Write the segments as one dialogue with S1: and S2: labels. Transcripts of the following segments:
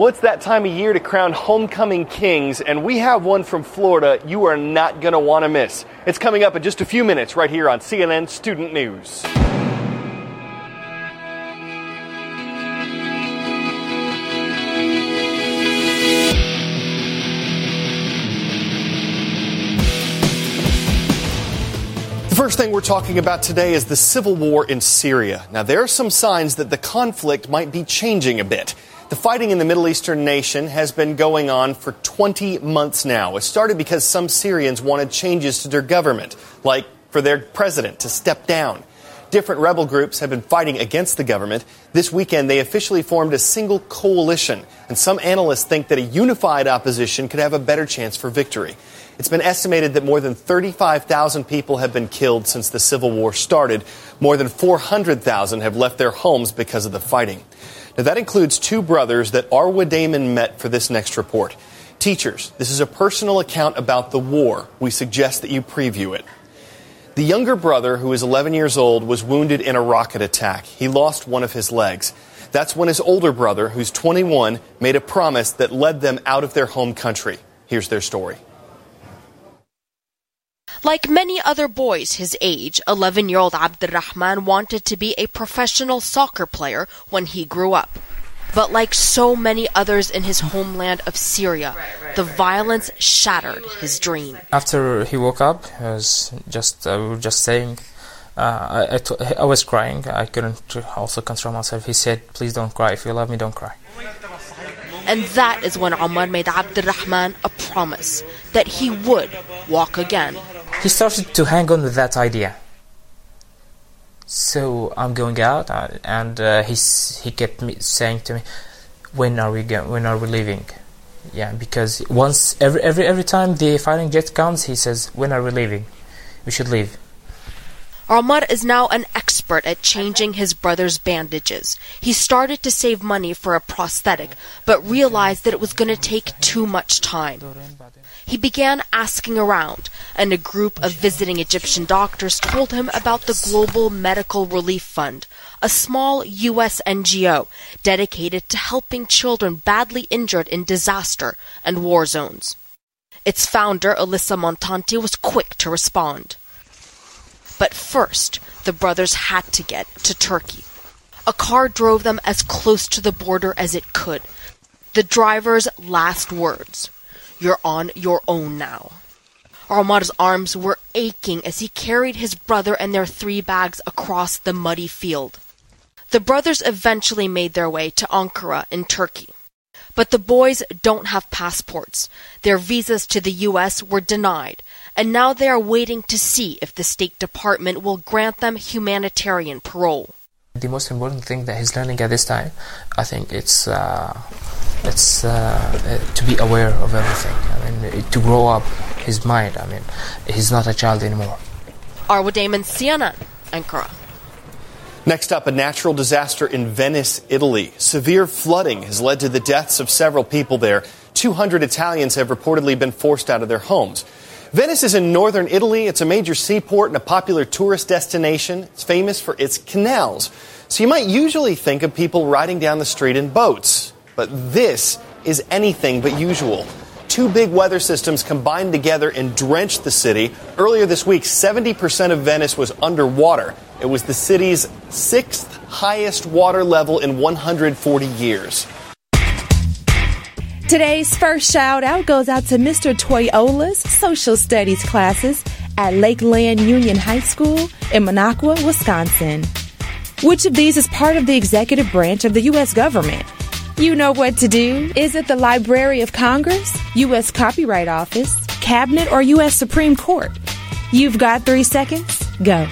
S1: Well, it's that time of year to crown homecoming kings, and we have one from Florida you are not going to want to miss. It's coming up in just a few minutes right here on CNN Student News. The first thing we're talking about today is the civil war in Syria. Now, there are some signs that the conflict might be changing a bit. The fighting in the Middle Eastern nation has been going on for 20 months now. It started because some Syrians wanted changes to their government, like for their president to step down. Different rebel groups have been fighting against the government. This weekend, they officially formed a single coalition, and some analysts think that a unified opposition could have a better chance for victory. It's been estimated that more than 35,000 people have been killed since the civil war started. More than 400,000 have left their homes because of the fighting. Now, that includes two brothers that Arwa Damon met for this next report. Teachers, this is a personal account about the war. We suggest that you preview it. The younger brother, who is 11 years old, was wounded in a rocket attack. He lost one of his legs. That's when his older brother, who's 21, made a promise that led them out of their home country. Here's their story.
S2: Like many other boys his age, 11 year old Abdurrahman wanted to be a professional soccer player when he grew up. But like so many others in his homeland of Syria, the violence shattered his dream.
S3: After he woke up, I was just uh, we just saying. Uh, I, I, t- I was crying. I couldn't also control myself. He said, "Please don't cry. If you love me, don't cry."
S2: And that is when Omar made Abdurrahman a promise that he would walk again.
S3: He started to hang on with that idea. So I'm going out, uh, and uh, he's, he kept me saying to me, "When are we going? When are we leaving?" Yeah, because once every every every time the firing jet comes, he says, "When are we leaving? We should leave."
S2: Omar is now an expert at changing his brother's bandages. He started to save money for a prosthetic, but realized that it was going to take too much time. He began asking around, and a group of visiting Egyptian doctors told him about the Global Medical Relief Fund, a small U.S. NGO dedicated to helping children badly injured in disaster and war zones. Its founder, Elissa Montanti, was quick to respond. But first, the brothers had to get to Turkey. A car drove them as close to the border as it could. The driver's last words You're on your own now. Omar's arms were aching as he carried his brother and their three bags across the muddy field. The brothers eventually made their way to Ankara in Turkey. But the boys don't have passports. Their visas to the U.S. were denied, and now they are waiting to see if the State Department will grant them humanitarian parole.
S3: The most important thing that he's learning at this time, I think, it's uh, it's uh, to be aware of everything. I mean, to grow up his mind. I mean, he's not a child anymore.
S2: Arwa Damon, CNN, Ankara.
S1: Next up, a natural disaster in Venice, Italy. Severe flooding has led to the deaths of several people there. 200 Italians have reportedly been forced out of their homes. Venice is in northern Italy. It's a major seaport and a popular tourist destination. It's famous for its canals. So you might usually think of people riding down the street in boats. But this is anything but usual. Two big weather systems combined together and drenched the city. Earlier this week, 70% of Venice was underwater. It was the city's sixth highest water level in 140 years.
S4: Today's first shout out goes out to Mr. Toyola's social studies classes at Lakeland Union High School in Minocqua, Wisconsin. Which of these is part of the executive branch of the U.S. government? You know what to do. Is it the Library of Congress, U.S. Copyright Office, Cabinet, or U.S. Supreme Court? You've got three seconds. Go.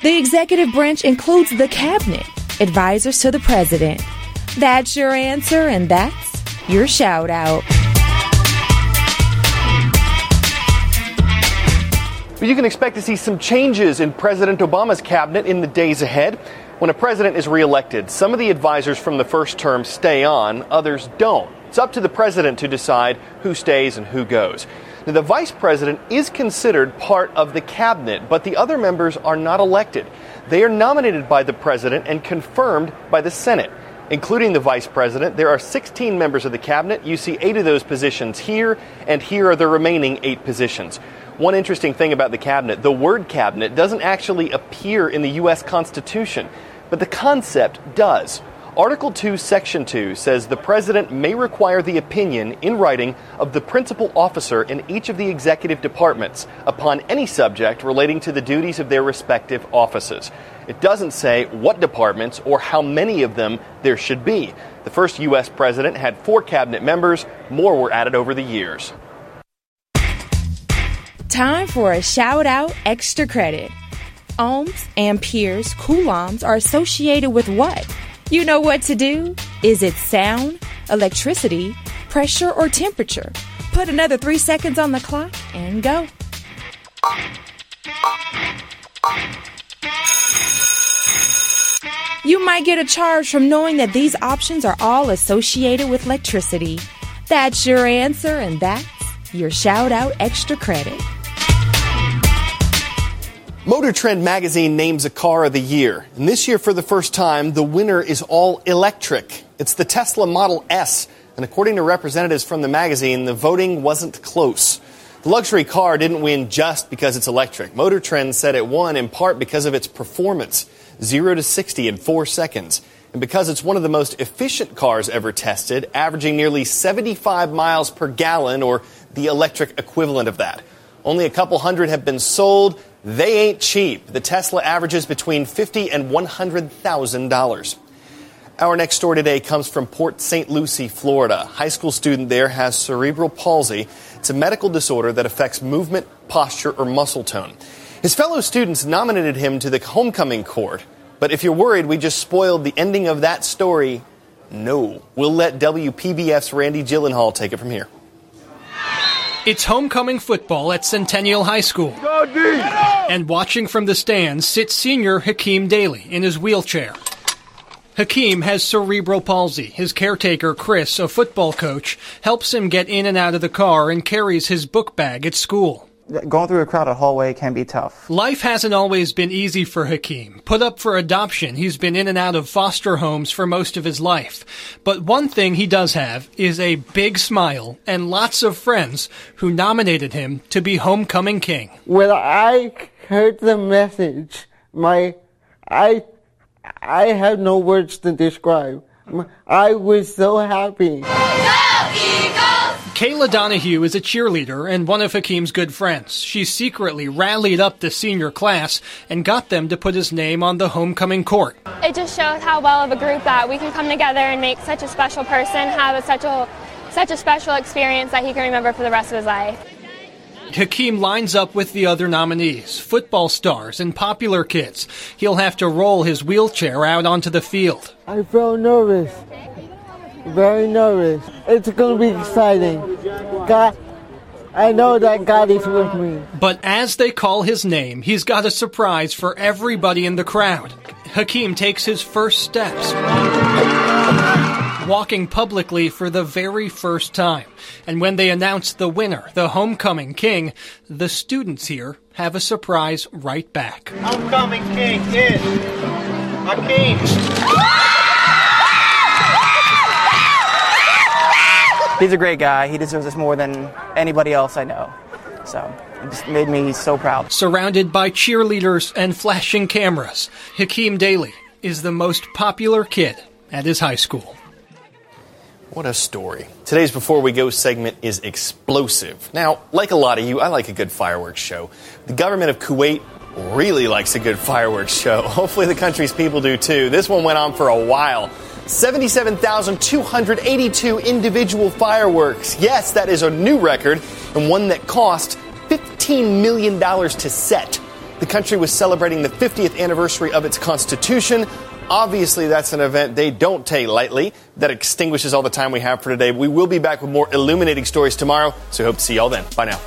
S4: The executive branch includes the cabinet, advisors to the president. That's your answer, and that's your shout out.
S1: You can expect to see some changes in President Obama's cabinet in the days ahead. When a president is reelected, some of the advisors from the first term stay on, others don't. It's up to the president to decide who stays and who goes. Now, the vice president is considered part of the cabinet, but the other members are not elected. They are nominated by the president and confirmed by the Senate. Including the vice president, there are 16 members of the cabinet. You see eight of those positions here, and here are the remaining eight positions. One interesting thing about the cabinet the word cabinet doesn't actually appear in the U.S. Constitution, but the concept does. Article 2, Section 2 says the President may require the opinion in writing of the principal officer in each of the executive departments upon any subject relating to the duties of their respective offices. It doesn't say what departments or how many of them there should be. The first U.S. President had four cabinet members, more were added over the years.
S4: Time for a shout out extra credit. Ohms, amperes, coulombs are associated with what? You know what to do? Is it sound, electricity, pressure, or temperature? Put another three seconds on the clock and go. You might get a charge from knowing that these options are all associated with electricity. That's your answer, and that's your shout out extra credit.
S1: Motor Trend magazine names a car of the year. And this year, for the first time, the winner is all electric. It's the Tesla Model S. And according to representatives from the magazine, the voting wasn't close. The luxury car didn't win just because it's electric. Motor Trend said it won in part because of its performance 0 to 60 in 4 seconds. And because it's one of the most efficient cars ever tested, averaging nearly 75 miles per gallon, or the electric equivalent of that. Only a couple hundred have been sold. They ain't cheap. The Tesla averages between 50 and $100,000. Our next story today comes from Port St. Lucie, Florida. A high school student there has cerebral palsy. It's a medical disorder that affects movement, posture, or muscle tone. His fellow students nominated him to the homecoming court. But if you're worried we just spoiled the ending of that story, no. We'll let WPBF's Randy Gillenhall take it from here.
S5: It's homecoming football at Centennial High School. And watching from the stands sits senior Hakeem Daly in his wheelchair. Hakeem has cerebral palsy. His caretaker, Chris, a football coach, helps him get in and out of the car and carries his book bag at school.
S6: Going through a crowded hallway can be tough.
S5: Life hasn't always been easy for Hakeem. Put up for adoption, he's been in and out of foster homes for most of his life. But one thing he does have is a big smile and lots of friends who nominated him to be homecoming king.
S7: When I heard the message, my I I have no words to describe. I was so happy.
S5: Kayla Donahue is a cheerleader and one of Hakeem's good friends. She secretly rallied up the senior class and got them to put his name on the homecoming court.
S8: It just shows how well of a group that we can come together and make such a special person have a, such a such a special experience that he can remember for the rest of his life.
S5: Hakeem lines up with the other nominees, football stars and popular kids. He'll have to roll his wheelchair out onto the field.
S7: I feel nervous. Very nervous. It's going to be exciting. God, I know that God is with me.
S5: But as they call his name, he's got a surprise for everybody in the crowd. Hakeem takes his first steps, walking publicly for the very first time. And when they announce the winner, the homecoming king, the students here have a surprise right back.
S9: Homecoming king is Hakeem.
S6: He's a great guy. He deserves this more than anybody else I know. So it just made me so proud.
S5: Surrounded by cheerleaders and flashing cameras, Hakeem Daly is the most popular kid at his high school.
S1: What a story. Today's Before We Go segment is explosive. Now, like a lot of you, I like a good fireworks show. The government of Kuwait really likes a good fireworks show. Hopefully, the country's people do too. This one went on for a while. 77,282 individual fireworks. Yes, that is a new record and one that cost $15 million to set. The country was celebrating the 50th anniversary of its constitution. Obviously, that's an event they don't take lightly. That extinguishes all the time we have for today. We will be back with more illuminating stories tomorrow, so hope to see y'all then. Bye now.